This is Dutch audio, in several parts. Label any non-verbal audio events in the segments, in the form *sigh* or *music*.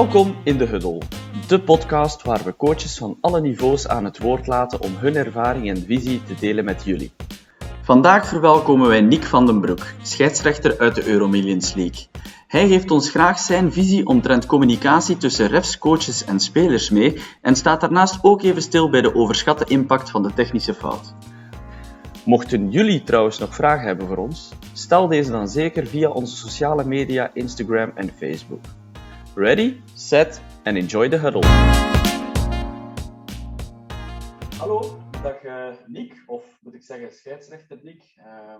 Welkom in de Huddle, de podcast waar we coaches van alle niveaus aan het woord laten om hun ervaring en visie te delen met jullie. Vandaag verwelkomen wij Nick van den Broek, scheidsrechter uit de Euromillions League. Hij geeft ons graag zijn visie omtrent communicatie tussen refs, coaches en spelers mee en staat daarnaast ook even stil bij de overschatte impact van de technische fout. Mochten jullie trouwens nog vragen hebben voor ons, stel deze dan zeker via onze sociale media, Instagram en Facebook. Ready, set and enjoy the huddle. Hallo, dag uh, Nick, of moet ik zeggen scheidsrechter Nick. Uh,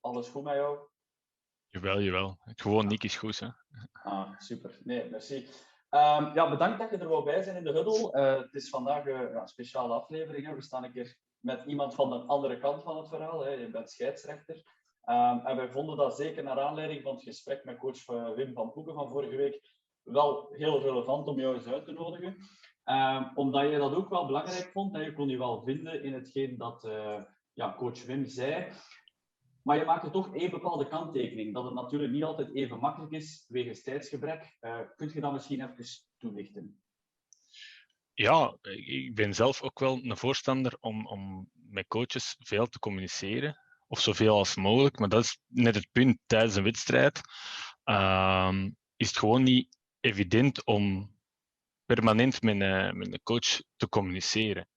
alles goed met jou? Jawel, jawel. Gewoon Nick is goed, hè? Ah, super. Nee, merci. Um, ja, bedankt dat je er wel bij zijn in de huddle. Uh, het is vandaag uh, ja, een speciale aflevering. Hè. We staan een keer met iemand van de andere kant van het verhaal. Hè. Je bent scheidsrechter. Um, en wij vonden dat zeker naar aanleiding van het gesprek met coach eh, Wim van Poeken van vorige week wel heel relevant om jou eens uit te nodigen. Um, omdat je dat ook wel belangrijk vond. En je kon je wel vinden in hetgeen dat uh, ja, coach Wim zei. Maar je maakte toch één bepaalde kanttekening. Dat het natuurlijk niet altijd even makkelijk is wegens tijdsgebrek. Uh, kunt je dat misschien even toelichten? Ja, ik ben zelf ook wel een voorstander om, om met coaches veel te communiceren. Of zoveel als mogelijk. Maar dat is net het punt tijdens een wedstrijd. Uh, is het gewoon niet evident om permanent met een, een coach te communiceren.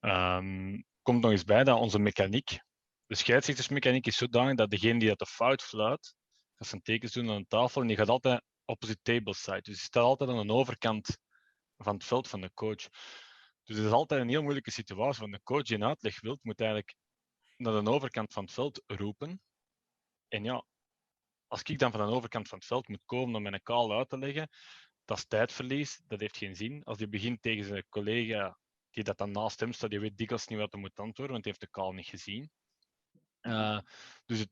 Um, komt nog eens bij dat onze mechaniek, de scheidsrechtersmechaniek is zodanig dat degene die dat de fout fluit, gaat zijn tekens doen aan de tafel en die gaat altijd opposite table side. Dus die staat altijd aan de overkant van het veld van de coach. Dus het is altijd een heel moeilijke situatie. Want de coach die een uitleg wilt, moet eigenlijk naar de overkant van het veld roepen. En ja, als ik dan van de overkant van het veld moet komen om mijn call uit te leggen, dat is tijdverlies, dat heeft geen zin. Als die begint tegen zijn collega die dat dan naast hem staat, die weet dikwijls niet wat hij moet antwoorden, want hij heeft de call niet gezien. Uh, dus het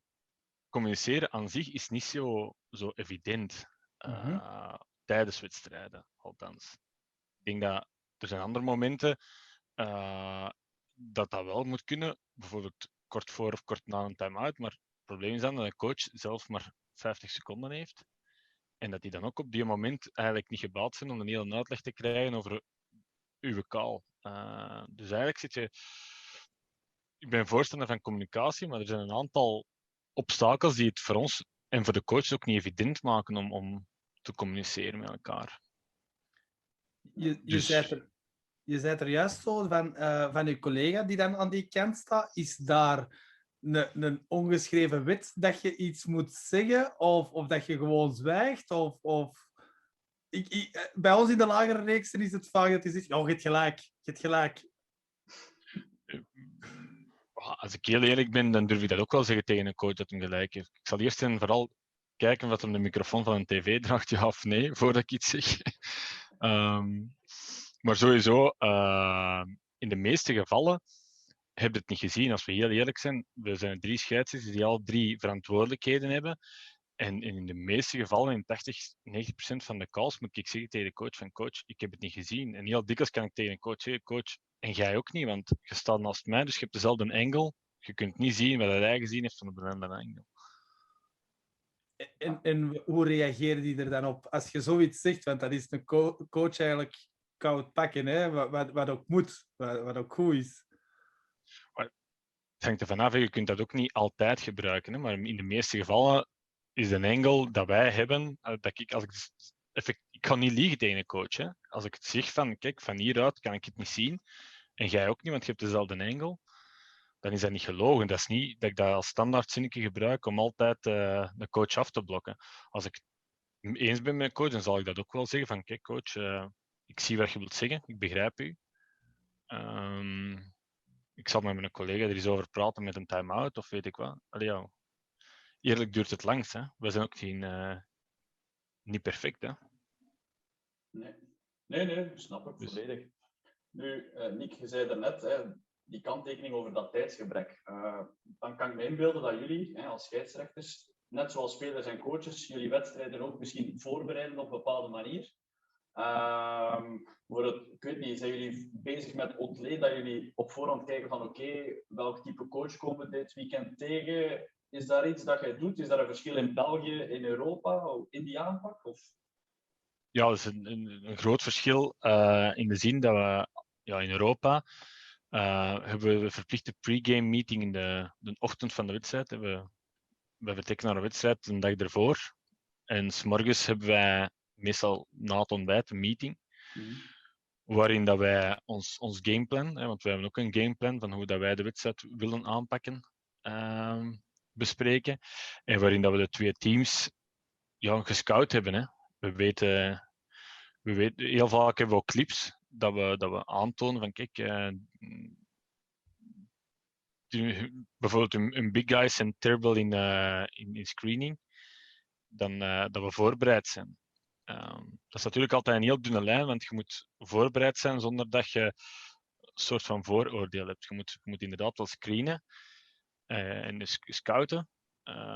communiceren aan zich is niet zo, zo evident uh, mm-hmm. tijdens wedstrijden, althans. Ik denk dat er zijn andere momenten uh, dat dat wel moet kunnen, bijvoorbeeld kort voor of kort na een time-out, maar het probleem is dan dat een coach zelf maar 50 seconden heeft en dat die dan ook op die moment eigenlijk niet gebouwd zijn om een hele uitleg te krijgen over uw call. dus eigenlijk zit je ik ben voorstander van communicatie, maar er zijn een aantal obstakels die het voor ons en voor de coach ook niet evident maken om, om te communiceren met elkaar. Je, je, dus... zei, er, je zei er juist zo van, uh, van je collega die dan aan die kant staat. Is daar een, een ongeschreven wet dat je iets moet zeggen of, of dat je gewoon zwijgt? Of, of... Ik, ik, eh, bij ons in de lagere reeksen is het vaak dat je zegt, oh, je hebt gelijk, je hebt gelijk als ik heel eerlijk ben, dan durf ik dat ook wel zeggen tegen een coach dat hij gelijk heeft. Ik zal eerst en vooral kijken wat hem de microfoon van een tv draagt, ja of nee, *laughs* voordat ik iets zeg. um, maar sowieso, uh, in de meeste gevallen heb je het niet gezien. Als we heel eerlijk zijn, we zijn drie scheidsrechters die al drie verantwoordelijkheden hebben. En in de meeste gevallen, in 80, 90% van de calls, moet ik zeggen tegen de coach van coach, ik heb het niet gezien. En heel dikwijls kan ik tegen een coach zeggen, coach, en jij ook niet, want je staat naast mij, dus je hebt dezelfde angle. Je kunt niet zien wat hij gezien heeft van de andere angle. En, en hoe reageerde die er dan op als je zoiets zegt? Want dat is een co coach eigenlijk koud pakken, hè? Wat, wat, wat ook moet, wat, wat ook goed is. Het hangt er vanaf, je kunt dat ook niet altijd gebruiken, maar in de meeste gevallen is de angle dat wij hebben, eh, dat ik, als ik, ik kan niet liegen tegen een coach. Hè? Als ik het zeg van, kijk, van hieruit kan ik het niet zien, en jij ook niet, want je hebt dezelfde angle, dan is dat niet gelogen. Dat is niet dat ik dat als standaard zinnetje gebruik om altijd uh, de coach af te blokken. Als ik het eens ben met een coach, dan zal ik dat ook wel zeggen van, kijk coach, uh, ik zie wat je wilt zeggen, ik begrijp u. Um, ik zal met mijn collega er eens over praten met een time-out of weet ik wat. Allee, ja. Eerlijk duurt het langst. Hè. We zijn ook geen, uh, niet perfect. Hè. Nee. nee, nee, snap ik dus, volledig. Nu, uh, Nick, je zei daarnet, hè, die kanttekening over dat tijdsgebrek. Uh, dan kan ik me inbeelden dat jullie hè, als scheidsrechters, net zoals spelers en coaches, jullie wedstrijden ook misschien voorbereiden op een bepaalde manier. Voor het, ik weet niet, zijn jullie bezig met ontleed dat jullie op voorhand kijken van oké, welk type coach komen dit weekend tegen? Is daar iets dat jij doet? Is daar een verschil in België, in Europa, in die aanpak? Of? ja, dat is een, een, een groot verschil uh, in de zin dat we ja, in Europa uh, hebben we een verplichte pre-game meeting in de, de ochtend van de wedstrijd. We, we vertrekken naar de wedstrijd een dag ervoor. En s'morgens hebben wij meestal na het ontbijt een meeting. Mm. Waarin dat wij ons, ons gameplan, hè, want we hebben ook een gameplan van hoe dat wij de wedstrijd willen aanpakken, uh, bespreken. En waarin dat we de twee teams ja, gescout hebben. Hè. We weten, we weten, heel vaak hebben we ook clips dat we, dat we aantonen van kijk, uh, bijvoorbeeld een, een, big guys zijn terrible in, uh, in, in, screening, dan uh, dat we voorbereid zijn. Um, dat is natuurlijk altijd een heel dunne lijn, want je moet voorbereid zijn zonder dat je een soort van vooroordeel hebt. Je moet, je moet inderdaad wel screenen en scouten,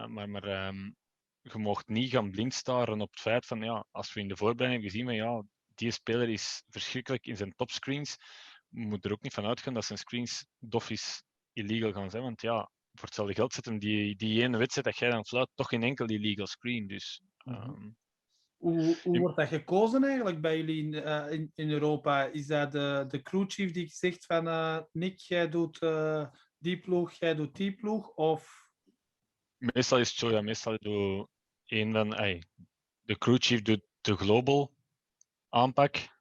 maar, maar um, je mocht niet gaan blind staren op het feit van, ja, als we in de voorbereiding hebben gezien, van, ja, die speler is verschrikkelijk in zijn topscreens, moet er ook niet van uitgaan dat zijn screens dof is illegal gaan zijn. Want ja, voor hetzelfde geld zetten die, die ene wedstrijd dat jij dan fluit toch geen enkel illegal screen. Dus, um, hoe, hoe wordt dat gekozen eigenlijk bij jullie in, uh, in, in, Europa? Is dat de, de crewchief die zegt van uh, Nick, jij doet uh, die ploeg, jij doet die ploeg? Of Meestal is het zo, ja. Meestal doe één van... Ay, de crewchief doet de global aanpak.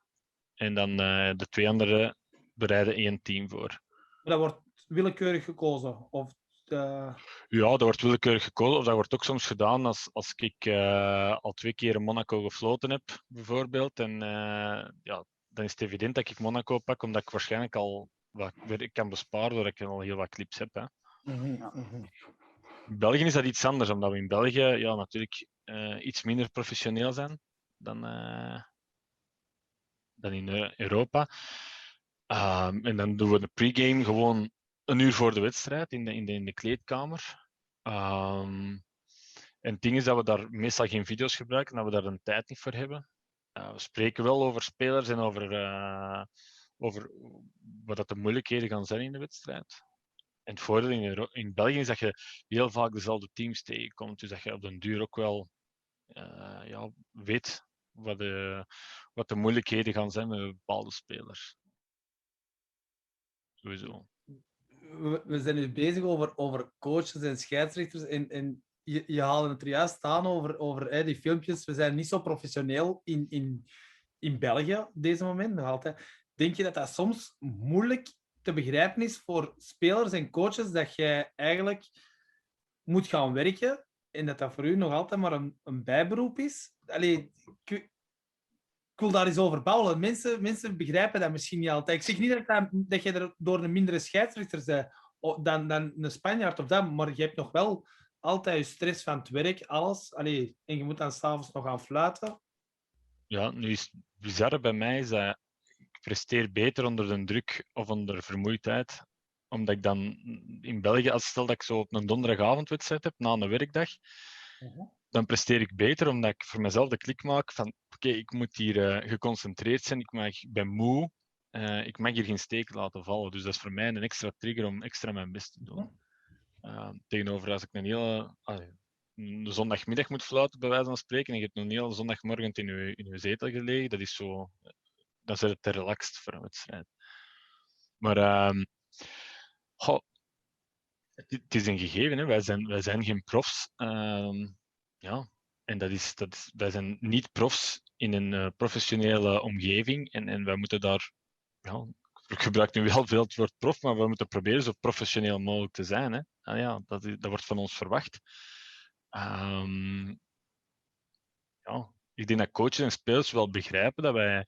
En dan de twee anderen bereiden één team voor. Dat wordt willekeurig gekozen? Of de... Ja, dat wordt willekeurig gekozen. Of dat wordt ook soms gedaan als, als ik uh, al twee keer in Monaco gefloten heb, bijvoorbeeld. En uh, ja, dan is het evident dat ik Monaco pak, omdat ik waarschijnlijk al wat werk kan besparen doordat ik al heel wat clips heb. Hè. Mm -hmm. In België is dat iets anders, omdat we in België ja, natuurlijk iets minder professioneel zijn dan, dan in Europa. Um, en dan doen we de pregame gewoon een uur voor de wedstrijd in de, in de, in de kleedkamer. Um, en het ding is dat we daar meestal geen video's gebruiken, dat we daar een tijd niet voor hebben. Uh, we spreken wel over spelers en over, uh, over wat dat de moeilijkheden gaan zijn in de wedstrijd. En het voordeel in, in België is dat je heel vaak dezelfde teams tegenkomt. Dus dat je op den duur ook wel uh, ja, weet wat de, wat de moeilijkheden gaan zijn met bepaalde spelers. Sowieso. We, zijn nu bezig over, over coaches en scheidsrechters. En, je, je haalde het er juist aan over, over die filmpjes. We zijn niet zo professioneel in, in, in België op deze moment nog altijd. Denk je dat dat soms moeilijk te begrijpen is voor spelers en coaches dat jij eigenlijk moet gaan werken en dat dat voor u nog altijd maar een, een bijberoep is? Ik, wil daar eens over bouwen. Mensen, mensen begrijpen dat misschien niet altijd. Ik zeg niet dat, dat je er door een mindere scheidsrechter bent dan, dan een Spanjaard of dat, maar je hebt nog wel altijd je stress van het werk, alles. Allee, en je moet dan s'avonds nog gaan fluiten. Ja, nu is het bizarre bij mij is dat presteer beter onder de druk of onder vermoeidheid. Omdat ik dan in België, als stel dat ik zo op een donderdagavondwedstrijd heb na een werkdag, uh-huh. dan presteer ik beter omdat ik voor mezelf de klik maak van oké, ik moet hier uh, geconcentreerd zijn, ik, mag, ik ben moe, uh, ik mag hier geen steek laten vallen. Dus dat is voor mij een extra trigger om extra mijn best te doen. Uh, tegenover als ik een hele zondagmiddag moet fluiten, bij wijze van spreken, en je hebt een hele zondagmorgen in je, zetel gelegen, dat is zo dan zit het te relaxed voor een wedstrijd. Maar goh, het, is een gegeven, hè. Wij, zijn, wij zijn geen profs. Um, ja. En dat is, dat wij zijn niet profs in een uh, professionele omgeving. En, en wij moeten daar, ja, ik gebruik nu wel veel het woord prof, maar we moeten proberen zo professioneel mogelijk te zijn. Hè. Ah, ja, dat, dat wordt van ons verwacht. Um, ja, ik denk dat coaches en spelers wel begrijpen dat wij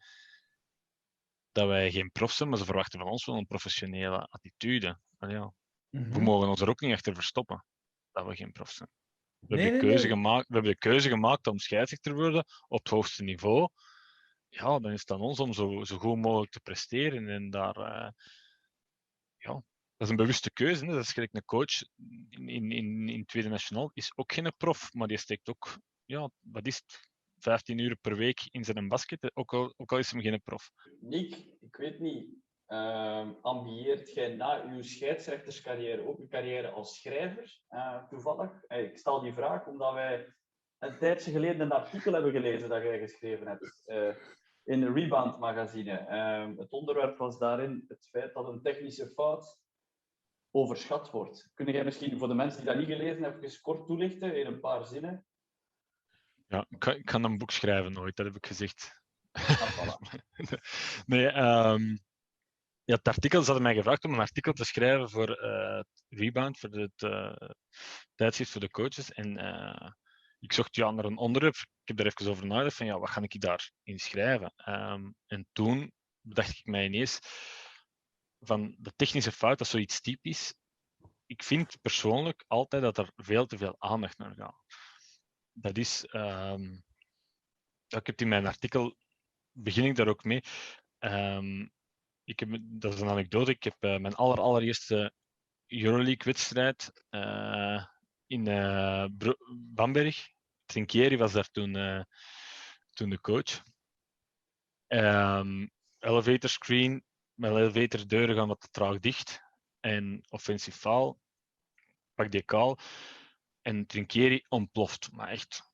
dat wij geen prof zijn, maar ze verwachten van ons wel een professionele attitude. ja. Mm-hmm. We mhm. mogen ons er ook niet achter verstoppen dat we geen prof zijn. We, nee, hebben, de keuze nee, Gemaakt, we hebben de keuze gemaakt om scheidsrechter te worden op het hoogste niveau. Ja, dan is het aan ons om zo, zo goed mogelijk te presteren. En daar, uh, ja, dat is een bewuste keuze. Hè. Dat is gelijk een coach in, in, in, in Tweede Nationaal, is ook geen prof, maar die steekt ook, ja, wat is het, 15 uur per week in zijn basket, ook al, ook al is hem geen prof. Nick, ik weet niet, uh, ambieert jij na uw scheidsrechterscarrière ook een carrière als schrijver, uh, toevallig? Hey, ik stel die vraag omdat wij een tijdje geleden een artikel hebben gelezen dat jij geschreven hebt. Uh, in een Rebound magazine. Uh, het onderwerp was daarin het feit dat een technische fout overschat wordt. Kun jij misschien voor de mensen die dat niet gelezen hebben, eens kort toelichten in een paar zinnen? Ja, ik kan, ik kan een boek schrijven nooit, dat heb ik gezegd. Ah, *laughs* nee, um, ja, het artikel, ze hadden mij gevraagd om een artikel te schrijven voor uh, Rebound, voor het uh, tijdschrift voor de coaches. En uh, ik zocht ja, naar een onderwerp. Ik heb daar even over nagedacht van ja, wat ga ik daarin schrijven? Um, en toen bedacht ik mij ineens van de technische fout, dat zoiets typisch. Ik vind persoonlijk altijd dat er veel te veel aandacht naar gaat. Dat is, um, ik heb in mijn artikel, begin ik daar ook mee. Um, ik heb, dat is een anekdote. Ik heb uh, mijn aller, allereerste Euroleague-wedstrijd uh, in uh, Bamberg. Trinkieri was daar toen, toen de coach. Um, elevator screen, mijn elevator deuren gaan wat traag dicht. En offensief faal, pak die kaal. En Trinkieri ontploft. Maar echt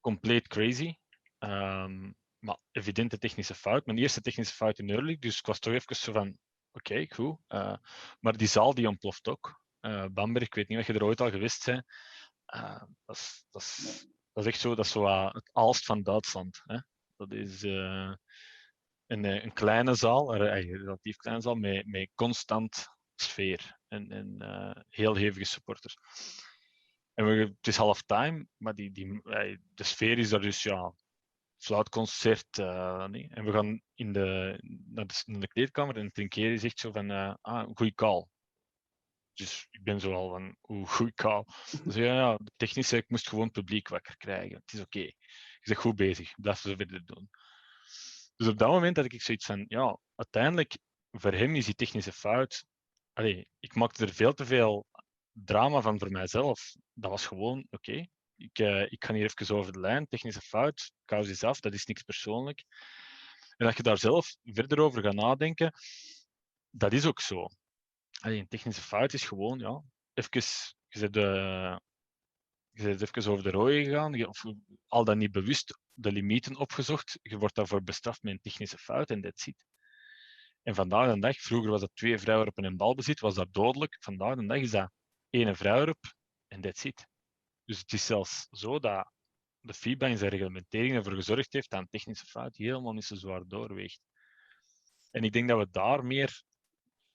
compleet crazy. Um, maar evidente technische fout. Mijn eerste technische fout in Early, dus ik was toch even zo van, oké, okay, goed. Uh, maar die zaal die ontploft ook. Uh, Bamberg, ik weet niet of je er ooit al geweest bent. Uh, dat, is, dat, is, dat is echt zo, dat is zo het Aalst van Duitsland. Hè? Dat is een, een kleine zaal, een relatief kleine zaal, met, met constant sfeer en, en heel hevige supporters. En we, het is half time, maar die, die, de sfeer is daar dus ja, fluitconcert. Uh, nee. En we gaan in de, naar, de, naar de kleedkamer en Trinkeri zegt zo van, uh, ah, goeie call. Dus ik ben zo al van, oeh, goeie call. *laughs* Dus ja, ja, de technische, ik moest gewoon publiek wakker krijgen. Het is oké. Okay. Je bent goed bezig, blijf zo verder doen. Dus op dat moment had ik zoiets van, ja, uiteindelijk, voor hem is die technische fout... Allee, ik maakte er veel te veel drama van voor mijzelf. Dat was gewoon, oké, okay, ik, uh, ik ga hier even over de lijn, technische fout, kous is af, dat is niks persoonlijk. En als je daar zelf verder over gaat nadenken, dat is ook zo. Een technische fout is gewoon, ja, even, je uh, je bent even over de rode gegaan, of al dan niet bewust de limieten opgezocht, je wordt daarvoor bestraft met een technische fout en dat zit. En vandaag de dag, vroeger was dat twee vrouwenwerpen en balbezit, was dat dodelijk. Vandaag de dag is dat één vrouwenwerp en dat zit. Dus het is zelfs zo dat de FIBA in zijn reglementering ervoor gezorgd heeft dat een technische fout helemaal niet zo zwaar doorweegt. En ik denk dat we daar meer,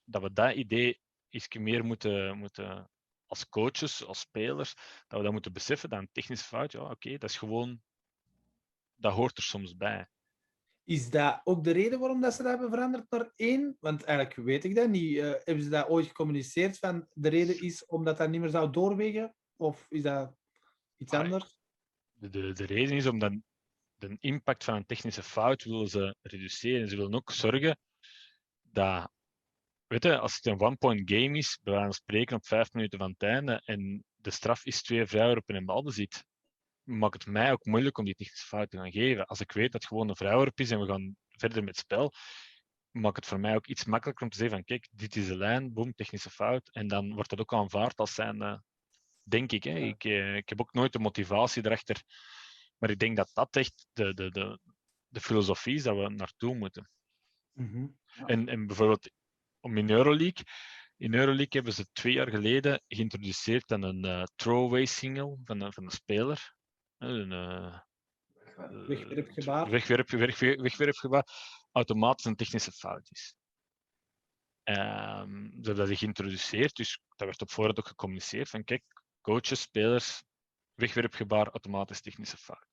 dat we dat idee iets meer moeten, moeten als coaches, als spelers, dat we dat moeten beseffen dat een technische fout, ja oké, dat is gewoon, dat hoort er soms bij. Is dat ook de reden waarom dat ze dat hebben veranderd naar één? Want eigenlijk weet ik dat niet. Uh, hebben ze dat ooit gecommuniceerd van de reden is omdat dat niet meer zou doorwegen? Of is dat Iets anders? De, de, de reden is omdat de impact van een technische fout willen ze reduceren. Ze willen ook zorgen dat, weet je, als het een one-point game is, bij wijze van spreken op vijf minuten van het einde, en de straf is twee vrouwenwerpen en balbezit, maakt het mij ook moeilijk om die technische fout te gaan geven. Als ik weet dat het gewoon een vrouwenwerp is en we gaan verder met het spel, maakt het voor mij ook iets makkelijker om te zeggen van kijk, dit is de lijn, boom, technische fout. En dan wordt dat ook aanvaard als zijn Denk ik. Hè. Ik, eh, ik heb ook nooit de motivatie erachter. Maar ik denk dat dat echt de, de, de, de filosofie is dat we naartoe moeten. Mm en, en bijvoorbeeld om in Euroleague. In Euroleague hebben ze twee jaar geleden geïntroduceerd aan een uh, throwaway single van, een, van een speler. Een, uh, wegwerpgebaar. Wegwerp, wegwerpgebaar. Automatisch een technische fout is. Um, ze hebben dat geïntroduceerd, dus dat werd op voorhand ook gecommuniceerd van kijk, coaches, spelers, wegwerpgebaar, automatisch technische fout.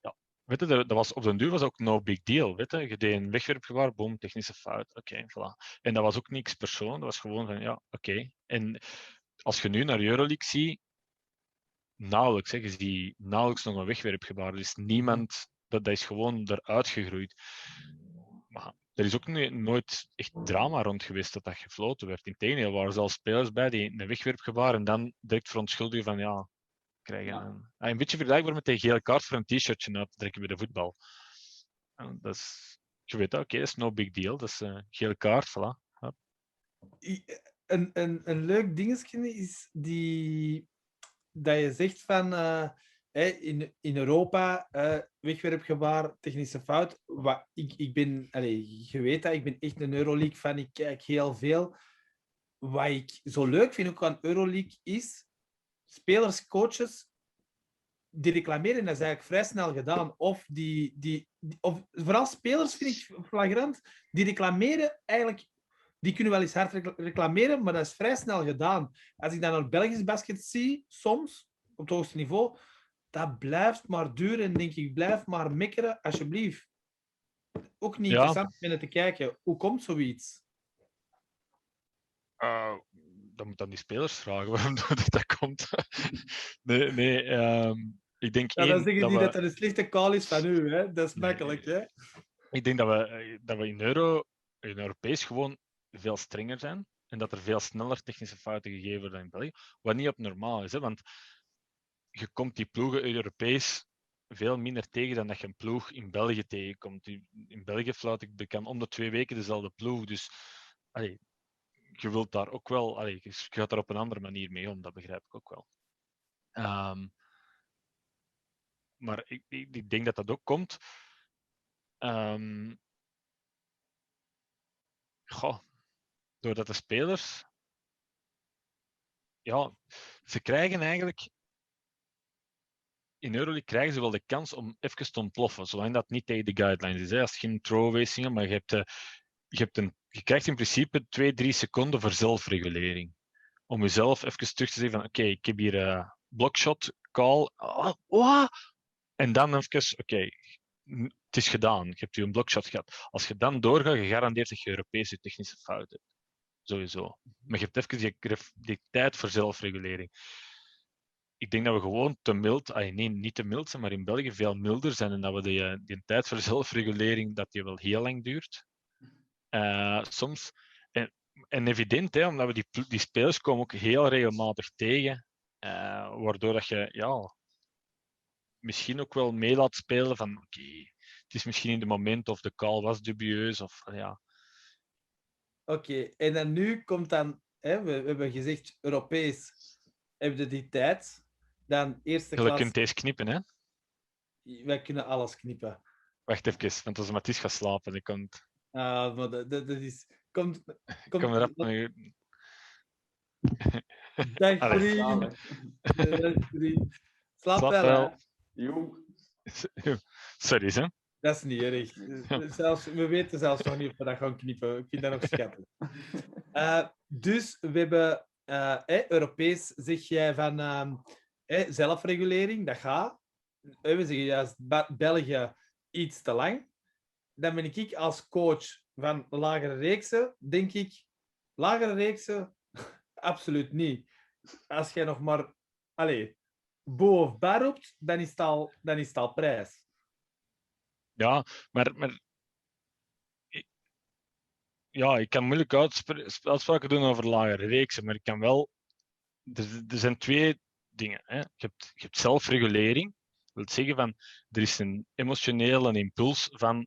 Ja, weet dat was, op den duur was ook no big deal. Weet je. je deed een wegwerpgebaar, boom, technische fout. Oké, voilà. En dat was ook niks persoon, dat was gewoon van ja, oké. En als je nu naar Euroleague ziet, nauwelijks, hè, je ziet nauwelijks nog een wegwerpgebaar. Er is niemand, dat, dat is gewoon eruit gegroeid. Maar er is ook nooit echt drama rond geweest dat dat gefloten werd. Integendeel, waren zelfs spelers bij die een wegwerpgebaar en dan direct verontschuldigen van ja, krijgen ja. een, ah, een beetje vergelijkbaar met een gele kaart voor een t-shirtje uit te trekken bij de voetbal. En dat is, je weet, oké, okay, dat is no big deal. Dat is een uh, gele kaart, voilà. Een, een, een leuk dingetje is die dat je zegt van eh, in, in Europa uh, wegwerpgevaar, technische fout. Wat, ik, ik ben, allez, je weet dat, ik ben echt een Euroleague fan, ik kijk heel veel. Wat ik zo leuk vind ook aan Euroleague is, spelers, coaches, die reclameren, dat is eigenlijk vrij snel gedaan. Of, die, die of vooral spelers vind ik flagrant, die reclameren eigenlijk die kunnen wel eens hard reclameren, maar dat is vrij snel gedaan. Als ik dan naar Belgisch basket zie, soms, op het hoogste niveau, dat blijft maar duren. En denk ik, blijf maar mikkeren, alsjeblieft. Ook niet ja. interessant om te kijken. Hoe komt zoiets? Uh, dan moet dan die spelers vragen waarom *laughs* dat komt. *laughs* nee, nee um, ik denk... Ja, dan zeggen dat die we... dat er een slechte call is van u. Hè? Dat is makkelijk. Hè? Ik denk dat we, dat we in, Euro, in Europees gewoon veel strenger zijn en dat er veel sneller technische fouten gegeven worden dan in België, wat niet op normaal is. Hè? Want je komt die ploegen Europees veel minder tegen dan dat je een ploeg in België tegenkomt. In België fluit ik bekend om de twee weken dezelfde ploeg. Dus je wilt daar ook wel, je gaat daar op een andere manier mee om, dat begrijp ik ook wel. Um, maar ik, ik, ik, denk dat dat ook komt. Um, goh, doordat de spelers, ja, ze krijgen eigenlijk in Euroleague krijgen ze wel de kans om even te ontploffen, zolang dat niet tegen de guidelines is. Hè. Je geen throwaways zingen, maar je, hebt, uh, je, hebt een, je krijgt in principe 2, 3 seconden voor zelfregulering. Om jezelf even terug te zeggen van oké, ik heb hier een uh, blockshot, call, oh. en dan even, oké, het is gedaan, je hebt je een blockshot gehad. Als je dan doorgaat, gegarandeerd dat je Europese technische fouten hebt sowieso. Maar je hebt even die, die tijd voor zelfregulering. Ik denk dat we gewoon te mild, nee, niet te mild zijn, maar in België veel milder zijn en dat we die, eh, die tijd voor zelfregulering, dat die wel heel lang duurt. Uh, soms. En, en evident, hè, omdat we die, die spelers komen ook heel regelmatig tegen, uh, waardoor dat je ja, misschien ook wel mee laat spelen van oké, het is misschien in het moment of de call was dubieus of ja, Oké, en dan nu komt dan, hè, we, we, hebben gezegd Europees, hebben we die tijd. Dan eerste klas... Je kunt deze knippen, hè? Wij kunnen alles knippen. Wacht even, want als Mathies gaat slapen, dan komt... Ah, maar dat, dat, dat is... Komt, komt, Kom erop. *laughs* Dag vriend. Dag vriend. Slaap, Slaap wel. wel. *laughs* Sorry, hè? Dat is niet erg. *laughs* Zelfs, we weten zelfs nog niet of we dat gaan knippen. Ik vind dat nog schattig. Uh, dus we hebben uh, eh, Europees, zeg jij van zelfregulering, dat gaat. We zeggen juist België iets te lang. Dan ben ik als coach van lagere reeksen, denk ik, lagere reeksen, *laughs* absoluut niet. Als jij nog maar, allez, bo of bar roept, dan is het al, dan is al prijs. Ja, maar, maar ja, ik kan moeilijk uitspraken doen over lagere reeksen, maar ik kan wel. Er zijn twee dingen. Hè. Je, hebt, je hebt zelfregulering. Dat wil zeggen van er is een emotionele impuls van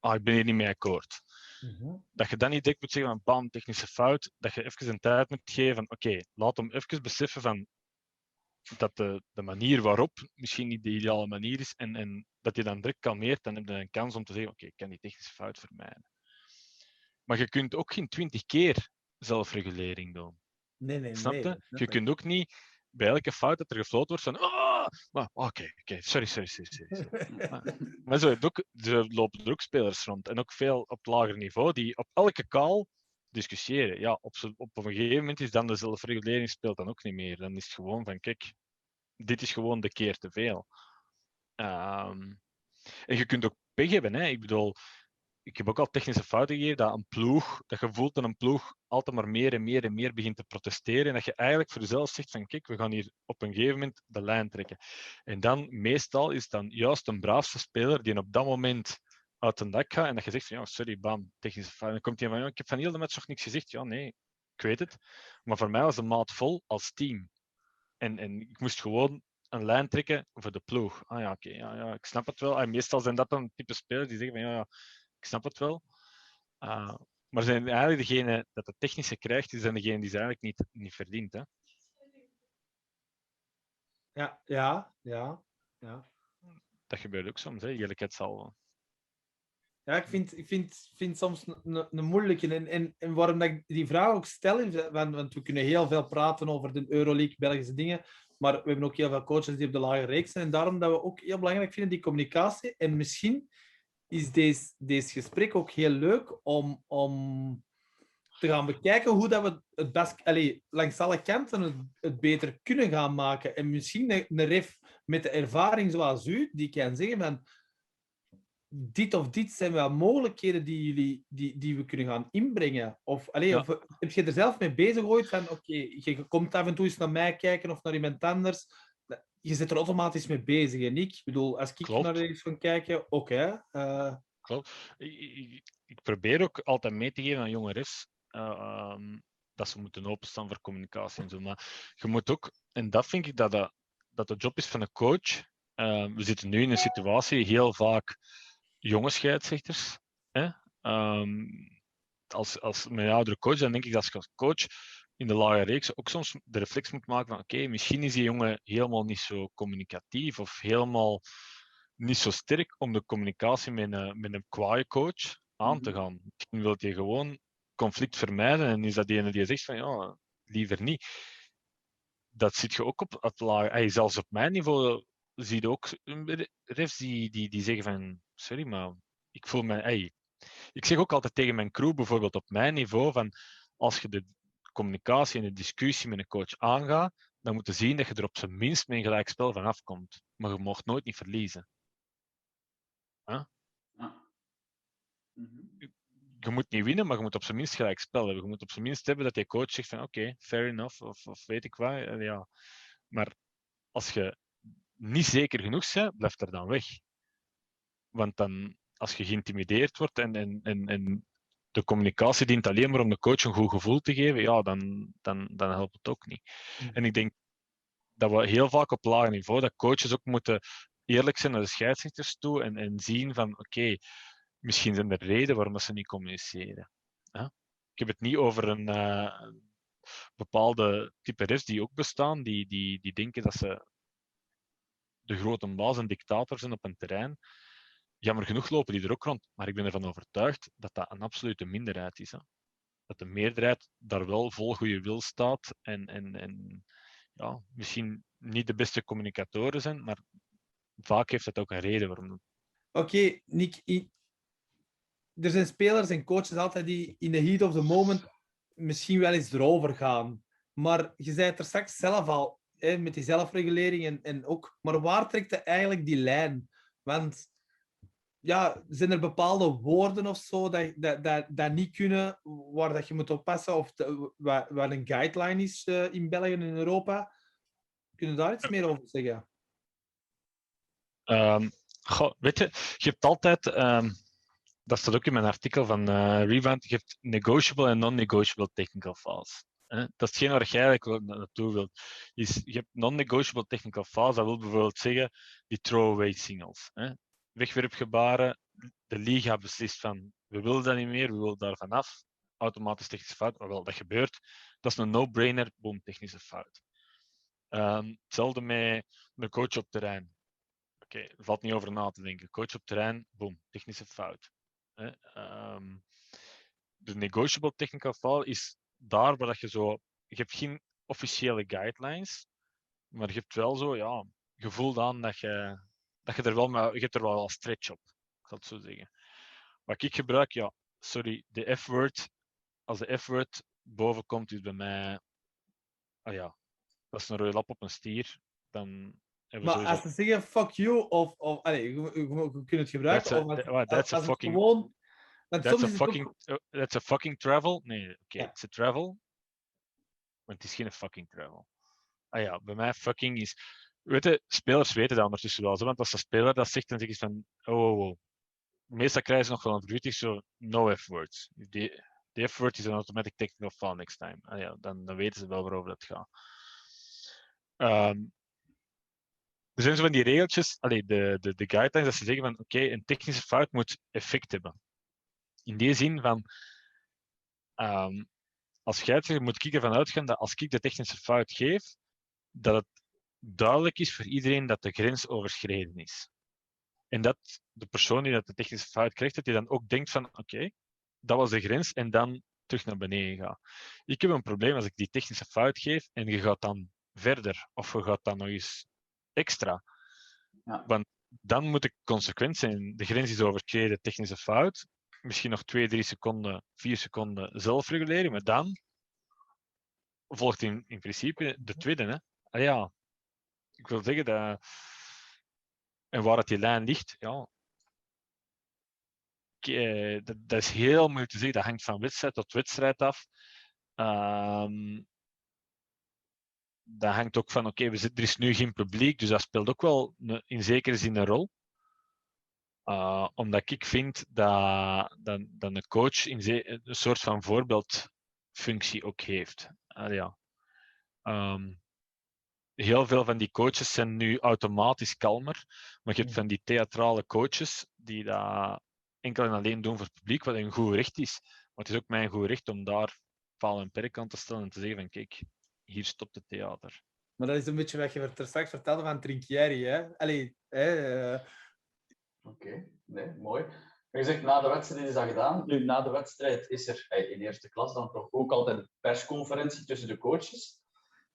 ah, ik ben hier niet mee akkoord. Mm Dat je dan niet direct moet zeggen van bam, technische fout, dat je even een tijd moet geven van oké, laat hem even beseffen van dat de, de manier waarop misschien niet de ideale manier is en, en dat je dan druk kalmeert, dan heb je een kans om te zeggen, oké, okay, ik kan die technische fout vermijden. Maar je kunt ook geen twintig keer zelfregulering doen. Nee, nee, Snap je? Nee, je kunt ook niet bij elke fout dat er gefloten wordt van, oh, maar oké, oké, sorry, sorry, sorry. maar, zo, er lopen er ook spelers rond en ook veel op lager niveau die op elke call discussiëren. Ja, op, op een gegeven moment is dan de zelfregulering speelt dan ook niet meer. Dan is het gewoon van, kijk, dit is gewoon de keer te veel. Um, en je kunt ook pech hebben. Hè? Ik bedoel, ik heb ook al technische fouten gegeven dat een ploeg, dat je voelt dat een ploeg altijd maar meer en meer en meer begint te protesteren. En dat je eigenlijk voor jezelf zegt van kijk, we gaan hier op een gegeven moment de lijn trekken. En dan meestal is dan juist een braafste speler die op dat moment uit een dak gaat en dat je zegt van ja, sorry, bam, technische fout. En dan komt hij van ja, ik heb van heel de match nog niks gezegd. Ja, nee, ik weet het. Maar voor mij was de maat vol als team. En, en ik moest gewoon een lijn trekken voor de ploeg. Ah ja, oké, ja, ja, ik snap het wel. En meestal zijn dat dan type spelers die zeggen van ja, ja ik snap het wel. Uh, maar zijn eigenlijk degene dat de technische krijgt, die zijn degene die ze eigenlijk niet, niet verdient. Hè? ja, ja, ja. ja. Dat gebeurt ook soms, hè? eerlijkheidshalve. Ja, ik vind, ik vind, vind soms een, een moeilijke. En, en, en waarom dat ik die vraag ook stel, is, want, want we kunnen heel veel praten over de Euroleague, Belgische dingen, maar we hebben ook heel veel coaches die op de lage reeks zijn. En daarom dat we ook heel belangrijk vinden, die communicatie. En misschien is deze, deze gesprek ook heel leuk om, om te gaan bekijken hoe dat we het best, allez, langs alle kanten het, het, beter kunnen gaan maken. En misschien een, een ref met de ervaring zoals u, die kan zeggen van dit of dit zijn wel mogelijkheden die, jullie, die, die we kunnen gaan inbrengen. Of, allez, Ja. of heb je er zelf mee bezig ooit van, oké, je komt af en toe eens naar mij kijken of naar iemand anders. Je zit er automatisch mee bezig. En ik, Ik bedoel, als ik Klopt. naar iets ga kijken, oké. eh, Ik, ik, ik probeer ook altijd mee te geven aan jonge refs eh, ehm, dat ze moeten openstaan voor communicatie en zo. Maar je moet ook, en dat vind ik dat dat, dat de job is van een coach. Eh, we zitten nu in een situatie, heel vaak jonge scheidsrechters. Hè? Ehm, als, als mijn oudere coach, dan denk ik dat ik als coach in de lage reeks ook soms de reflex moet maken van oké, misschien is die jongen helemaal niet zo communicatief of helemaal niet zo sterk om de communicatie met een, met een kwaaie coach aan te Mhm. gaan. Misschien wil je gewoon conflict vermijden en is dat die ene die zegt van ja, liever niet. Dat zit je ook op het lage, zelfs op mijn niveau zie je ook refs die, die, die zeggen van sorry, maar ik voel me. ey. Ik zeg ook altijd tegen mijn crew, bijvoorbeeld op mijn niveau, van als je de communicatie en de discussie met een coach aangaat, dan moet je zien dat je er op zijn minst met een gelijk spel van afkomt. Maar je mag nooit niet verliezen. Ja. Mhm. je moet niet winnen, maar je moet op zijn minst gelijk spel hebben. Je moet op zijn minst hebben dat die coach zegt van oké, fair enough, of, of weet ik wat. eh, Ja. Maar als je niet zeker genoeg bent, blijf er dan weg. Want dan, als je geïntimideerd wordt en, en, en, en de communicatie dient alleen maar om de coach een goed gevoel te geven, ja, dan, dan, dan helpt het ook niet. En ik denk dat we heel vaak op laag niveau, dat coaches ook moeten eerlijk zijn naar de scheidsrechters toe en, en zien van oké, misschien zijn er redenen waarom ze niet communiceren. Ik heb het niet over een eh, bepaalde type refs die ook bestaan, die, die, die denken dat ze de grote baas en dictator zijn op een terrein. Jammer genoeg lopen die er ook rond, maar ik ben ervan overtuigd dat dat een absolute minderheid is. Hè? Dat de meerderheid daar wel vol goede wil staat en, en, en ja, misschien niet de beste communicatoren zijn, maar vaak heeft dat ook een reden waarom. Oké, Nick. Er zijn spelers en coaches altijd die in de heat of the moment misschien wel eens erover gaan. Maar je zei het er straks zelf al, hè, met die zelfregulering en, en ook. Maar waar trekt eigenlijk die lijn? Want ja, zijn er bepaalde woorden of zo dat, dat, dat, dat niet kunnen, waar dat je moet oppassen? Of waar, een guideline is eh, in België en in Europa? Kun je daar iets meer over zeggen? Ehm, goh, weet je, je hebt altijd, ehm, dat staat ook in mijn artikel van Rebound, je hebt negotiable en non-negotiable technical. Hè? Dat is hetgeen waar jij eigenlijk naartoe wilt. Is, je hebt non-negotiable technical fouls, dat wil bijvoorbeeld zeggen die throwaway signals. Hè? Wegwerpgebaren, de liga beslist van we willen dat niet meer, we willen daar vanaf. Automatisch technische fout, maar wel, dat gebeurt. Dat is een no-brainer, boom, technische fout. Ehm, hetzelfde met een coach op terrein. Oké, er valt niet over na te denken. Coach op terrein, boom, technische fout. Ehm, de negotiable technical foul is daar waar dat je zo... Je hebt geen officiële guidelines, maar je hebt wel zo, ja, je voelt aan dat je, dat je er wel, maar je hebt er wel een stretch op. Ik zal het zo zeggen. Wat ik gebruik, ja, sorry, de F-word, als de F-word boven komt, is bij mij, ah ja, dat is een rode lap op een stier, dan hebben Maar sowieso... als ze zeggen fuck you, of, of allee, je, je, je kunt het gebruiken. That's a- of als, that- well, that's a als het fucking- gewoon. Want That's a is het ook- fucking, that's a fucking travel. Nee, oké, Ja. it's a travel. Maar het is geen fucking travel. Ah ja, bij mij fucking is. Weet je, spelers weten dat ondertussen wel. Zo, want als de speler dat zegt, dan zeg je van. Oh, oh, oh. Meestal krijgen ze nog wel een vergoeding, zo. No F-words. De F-word is een automatic technical foul next time. Ah ja, dan, dan weten ze wel waarover dat gaat. Ehm, er zijn zo van die regeltjes, allee, de, de, de guidelines, dat ze zeggen van oké, een technische fout moet effect hebben. In die zin van, ehm, als scheidsrechter moet ik ervan uitgaan dat als ik de technische fout geef, dat, het, duidelijk is voor iedereen dat de grens overschreden is. En dat de persoon die dat de technische fout krijgt, dat hij dan ook denkt van oké, dat was de grens en dan terug naar beneden gaat. Ik heb een probleem als ik die technische fout geef en je gaat dan verder of je gaat dan nog eens extra. Ja. Want dan moet ik consequent zijn. De grens is overschreden, technische fout. Misschien nog 2, 3 seconden, 4 seconden zelfregulering, maar dan volgt in, in principe de tweede. Hè? Ah ja, ik wil zeggen dat. En waar het die lijn ligt, ja. eh, Dat, is heel moeilijk te zeggen. Dat hangt van wedstrijd tot wedstrijd af. Um, dat hangt ook van, oké, okay, er is nu geen publiek, dus dat speelt ook wel in zekere zin een rol. Uh, omdat ik vind dat, dat, dat een coach in een soort van voorbeeldfunctie ook heeft. Ja. Um, heel veel van die coaches zijn nu automatisch kalmer, maar je hebt van die theatrale coaches die dat enkel en alleen doen voor het publiek, wat een goed recht is. Maar het is ook mijn goed recht om daar paal en perk aan te stellen en te zeggen van kijk, hier stopt het theater. Maar dat is een beetje wat je er straks vertelde van Trinchieri, hè? Allee, hè? Uh... Oké, okay. nee, mooi. Je zegt, na de wedstrijd is dat gedaan. Nu, na de wedstrijd is er in eerste klas dan toch ook altijd een persconferentie tussen de coaches.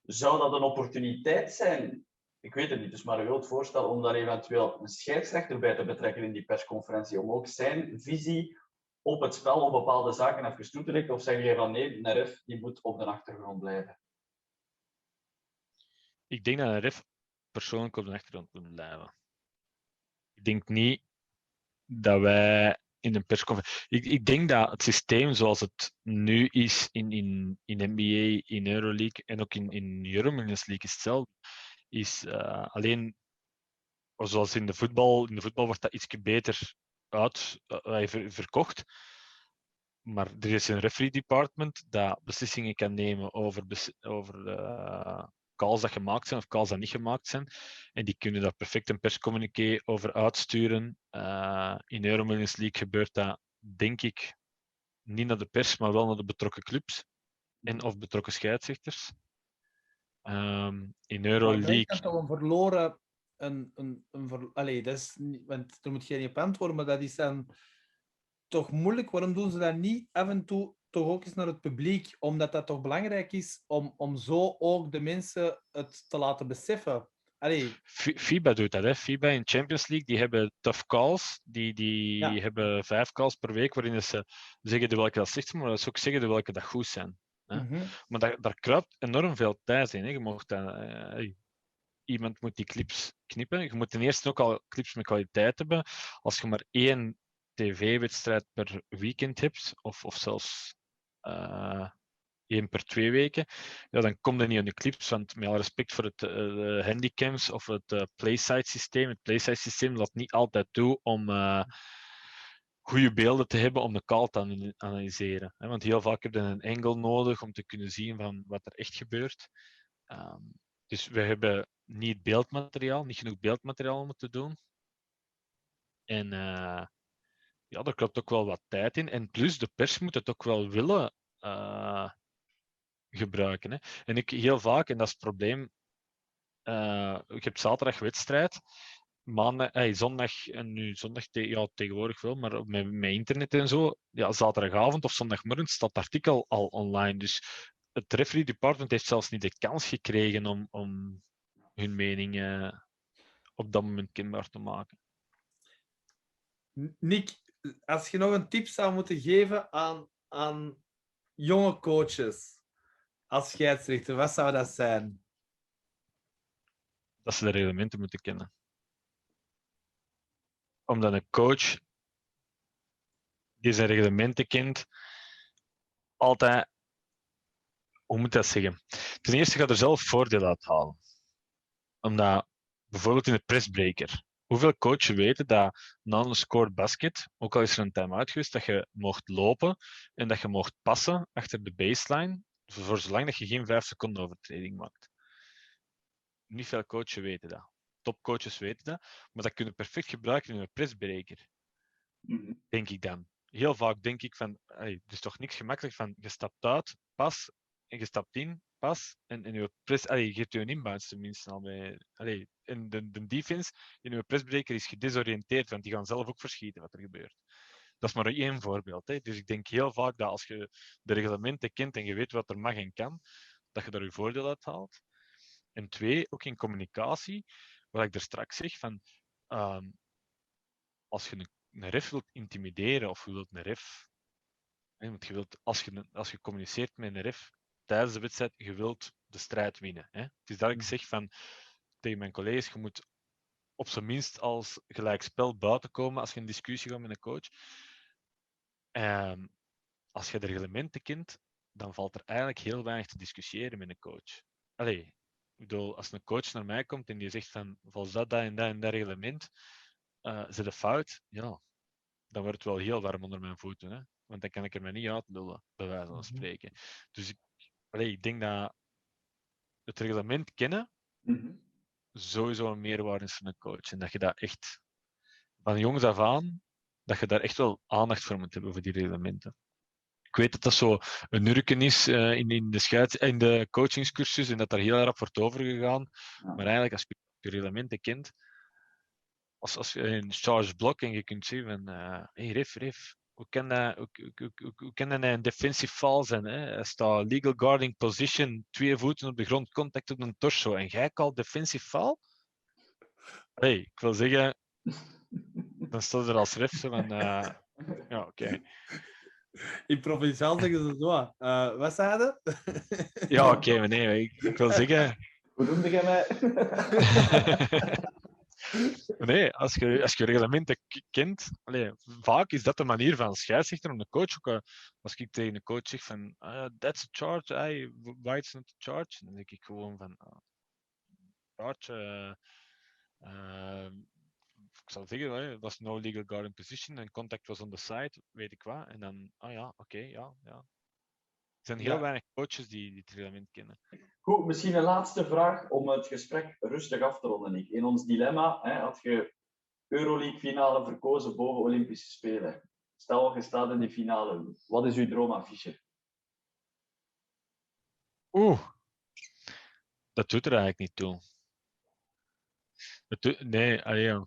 Zou dat een opportuniteit zijn? Ik weet het niet, dus maar een groot voorstel om daar eventueel een scheidsrechter bij te betrekken in die persconferentie, om ook zijn visie op het spel, op bepaalde zaken even toe te leggen? Of zeg je van nee, een ref die moet op de achtergrond blijven? Ik denk dat een ref persoonlijk op de achtergrond moet blijven. Ik denk niet dat wij in een persconferentie. Ik, ik denk dat het systeem zoals het nu is in, in, in NBA, in Euroleague en ook in, in Euromen's League is hetzelfde. Is uh, alleen zoals in de voetbal, in de voetbal wordt dat iets beter uit, uh, ver, verkocht. Maar er is een referee department dat beslissingen kan nemen over, over uh, calls dat gemaakt zijn of calls dat niet gemaakt zijn. En die kunnen daar perfect een perscommuniqué over uitsturen. Uh, in Euromillions League gebeurt dat, denk ik, niet naar de pers, maar wel naar de betrokken clubs en of betrokken scheidsrechters. Um, in Euroleague. Dat is toch een verloren. Een, een, een ver... Allee, dat is niet... want er moet geen op antwoorden, maar dat is dan toch moeilijk. Waarom doen ze dat niet af en toe toch ook eens naar het publiek, omdat dat toch belangrijk is om, om zo ook de mensen het te laten beseffen. Allee. FIBA doet dat, hè. FIBA in Champions League, die hebben tough calls. Die, die ja. hebben vijf calls per week, waarin ze zeggen de welke dat slecht zijn, maar dat ze ook zeggen de welke dat goed zijn. Hè. Mm -hmm. Maar daar, daar kruipt enorm veel tijd in. Hè. Je mocht uh, iemand moet die clips knippen. Je moet ten eerste ook al clips met kwaliteit hebben. Als je maar één tv-wedstrijd per weekend hebt, of, of zelfs uh, één per twee weken, ja, dan komt er niet aan de clips. Want met alle respect voor het uh, handicams of het uh, systeem, het playside systeem laat niet altijd toe om goede beelden te hebben om de call te analyseren. Hè? Want heel vaak heb je een angle nodig om te kunnen zien van wat er echt gebeurt. Um, dus we hebben niet beeldmateriaal, niet genoeg beeldmateriaal om te doen. En ja, daar klopt ook wel wat tijd in. En plus, de pers moet het ook wel willen uh, gebruiken. Hè. En ik heel vaak, en dat is het probleem, uh, ik heb zaterdag wedstrijd, maandag, hey, zondag, en nu zondag ja, tegenwoordig wel, maar met, internet en zo, ja, zaterdagavond of zondagmorgen staat het artikel al online. Dus het referee department heeft zelfs niet de kans gekregen om, om hun mening op dat moment kenbaar te maken. Nick, als je nog een tip zou moeten geven aan, aan jonge coaches als scheidsrechter, wat zou dat zijn? Dat ze de reglementen moeten kennen. Omdat een coach die zijn reglementen kent, altijd, hoe moet dat zeggen? Ten eerste gaat er zelf voordeel uit halen. Omdat bijvoorbeeld in de pressbreaker, Hoeveel coaches weten dat na een score basket, ook al is er een time-out geweest, dat je mocht lopen en dat je mocht passen achter de baseline, voor zolang dat je geen 5 seconden overtreding maakt. Niet veel coaches weten dat. Topcoaches weten dat, maar dat kunnen perfect gebruiken in een pressbereker. Mm-hmm. Denk ik dan. Heel vaak denk ik van, hey, het is toch niks gemakkelijk van, je stapt uit, pas, en je stapt in, pas. En in je press, allee, je geeft je een inbounds tenminste al bij. Allee, en de, de defense in je pressbreker is gedesoriënteerd, want die gaan zelf ook verschieten wat er gebeurt. Dat is maar één voorbeeld. Hè. Dus ik denk heel vaak dat als je de reglementen kent en je weet wat er mag en kan, dat je daar je voordeel uit haalt. En twee, ook in communicatie, wat ik er straks zeg, van ehm, als je een, een ref wilt intimideren of je wilt een ref want je wilt, als, je, als je communiceert met een ref tijdens de wedstrijd, je wilt de strijd winnen. Hè. Het is dat ik zeg van, tegen mijn collega's, je moet op zijn minst als gelijkspel buiten komen als je in discussie gaat met een coach. En als je de reglementen kent, dan valt er eigenlijk heel weinig te discussiëren met een coach. Allee, ik bedoel, als een coach naar mij komt en die zegt van, volgens dat, dat en dat en dat reglement, uh, zit een fout, ja, dan wordt het wel heel warm onder mijn voeten. Hè. Want dan kan ik er me niet uitlullen, bij wijze van spreken. Dus ik, allee, ik denk dat het reglement kennen Mhm. sowieso een meerwaarde is voor een coach. En dat je dat echt van jongs af aan, dat je daar echt wel aandacht voor moet hebben voor die reglementen. Ik weet dat dat zo een nurken is eh, in, in, de scheids, in de coachingscursus en dat daar heel erg wordt overgegaan. Ja. Maar eigenlijk, als je de reglementen kent, als, als je een charge block en je kunt zien van, eh hey, ref, ref, hoe kan dat, hoe, hoe, hoe, hoe- hoe kan dat een defensive foul zijn? Hè? Er staat legal guarding position, twee voeten op de grond, contact op een torso. En jij kalt defensive foul? Hey, ik wil zeggen, dan staat er als ref van, eh, ja, oké. In provinciaal zeggen ze zo. eh wat zei je? Ja, oké, maar nee, ik, ik wil zeggen, Hoe noemde jij mij? *laughs* nee, als je, als je reglementen kent, vaak is dat de manier van scheidsrechter om de coach ook, eh, als ik tegen een coach zeg van, ah, that's a charge, hey, why it's not a charge, dan denk ik gewoon van, ah, charge, eh, eh, ik zal zeggen, dat is no legal guarding position en contact was on the side, weet ik wat, en dan, ah ja, oké, ja, ja. Er zijn heel Ja. weinig coaches die, die het reglement kennen. Goed, misschien een laatste vraag om het gesprek rustig af te ronden. In ons dilemma hè, had je Euroleague finale verkozen boven Olympische Spelen. Stel, je staat in die finale. Wat is uw droomaffiche? Oeh, dat doet er eigenlijk niet toe. Doet- nee, allee.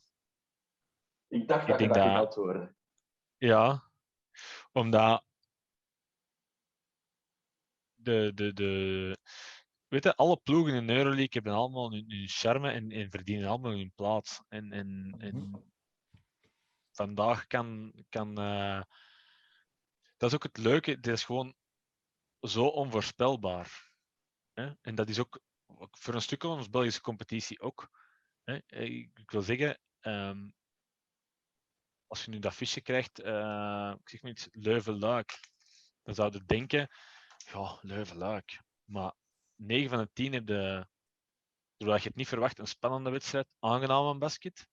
Ik dacht Ik dat je denk dat dat- antwoorden. Ja, omdat de, de, de, weet je, alle ploegen in Euroleague hebben allemaal hun, hun charme en, en verdienen allemaal hun plaats. En, en, en vandaag kan, kan eh, dat is ook het leuke, het is gewoon zo onvoorspelbaar. Hè? En dat is ook voor een stuk van onze Belgische competitie ook. Hè? Ik, wil zeggen, ehm, als je nu dat visje krijgt, eh, ik zeg maar iets, Leuven-Luik, dan zou je denken, ja, Leuven-Luik. Maar 9 van de 10 heb je, doordat je het niet verwacht, een spannende wedstrijd, aangenaam aan basket.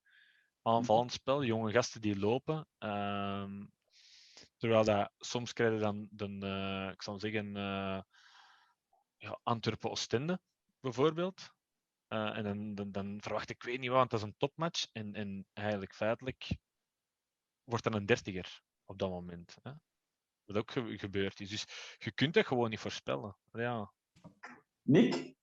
Aanvallend spel, jonge gasten die lopen. ehm, terwijl dat, soms krijg je dan, de, eh, ik zou zeggen, eh ja, Antwerpen-Oostende bijvoorbeeld. Eh, en dan, dan, dan verwacht ik, ik weet niet wat, want dat is een topmatch. En, en eigenlijk feitelijk wordt dan een dertiger op dat moment. Hè? Wat ook ge- gebeurd is. Dus je kunt dat gewoon niet voorspellen. Ja. Nick,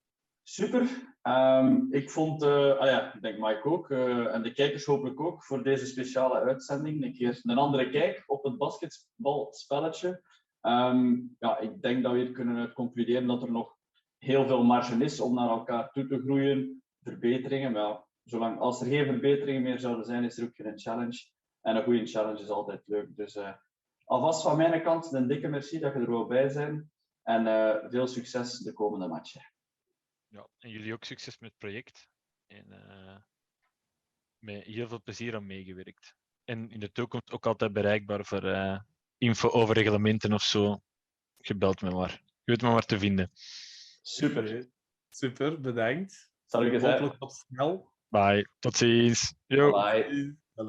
super. Ehm, ik vond, eh, ah ja, ik denk Mike ook, eh, en de kijkers hopelijk ook, voor deze speciale uitzending een keer een andere kijk op het basketbalspelletje. Ehm, ja, ik denk dat we hier kunnen concluderen dat er nog heel veel marge is om naar elkaar toe te groeien, verbeteringen. Ja, zolang als er geen verbeteringen meer zouden zijn, is er ook geen challenge. En een goede challenge is altijd leuk. Dus eh, alvast van mijn kant een dikke merci dat je er wel bij bent. En eh, veel succes de komende matchen. ja. En jullie ook succes met het project. En eh, met heel veel plezier aan meegewerkt. En in de toekomst ook altijd bereikbaar voor eh, info over reglementen of zo. Gebeld me maar. Je weet me waar te vinden. Super. Super, bedankt. Zal ik? Hopelijk tot snel. Bye. Tot ziens. Yo. Bye.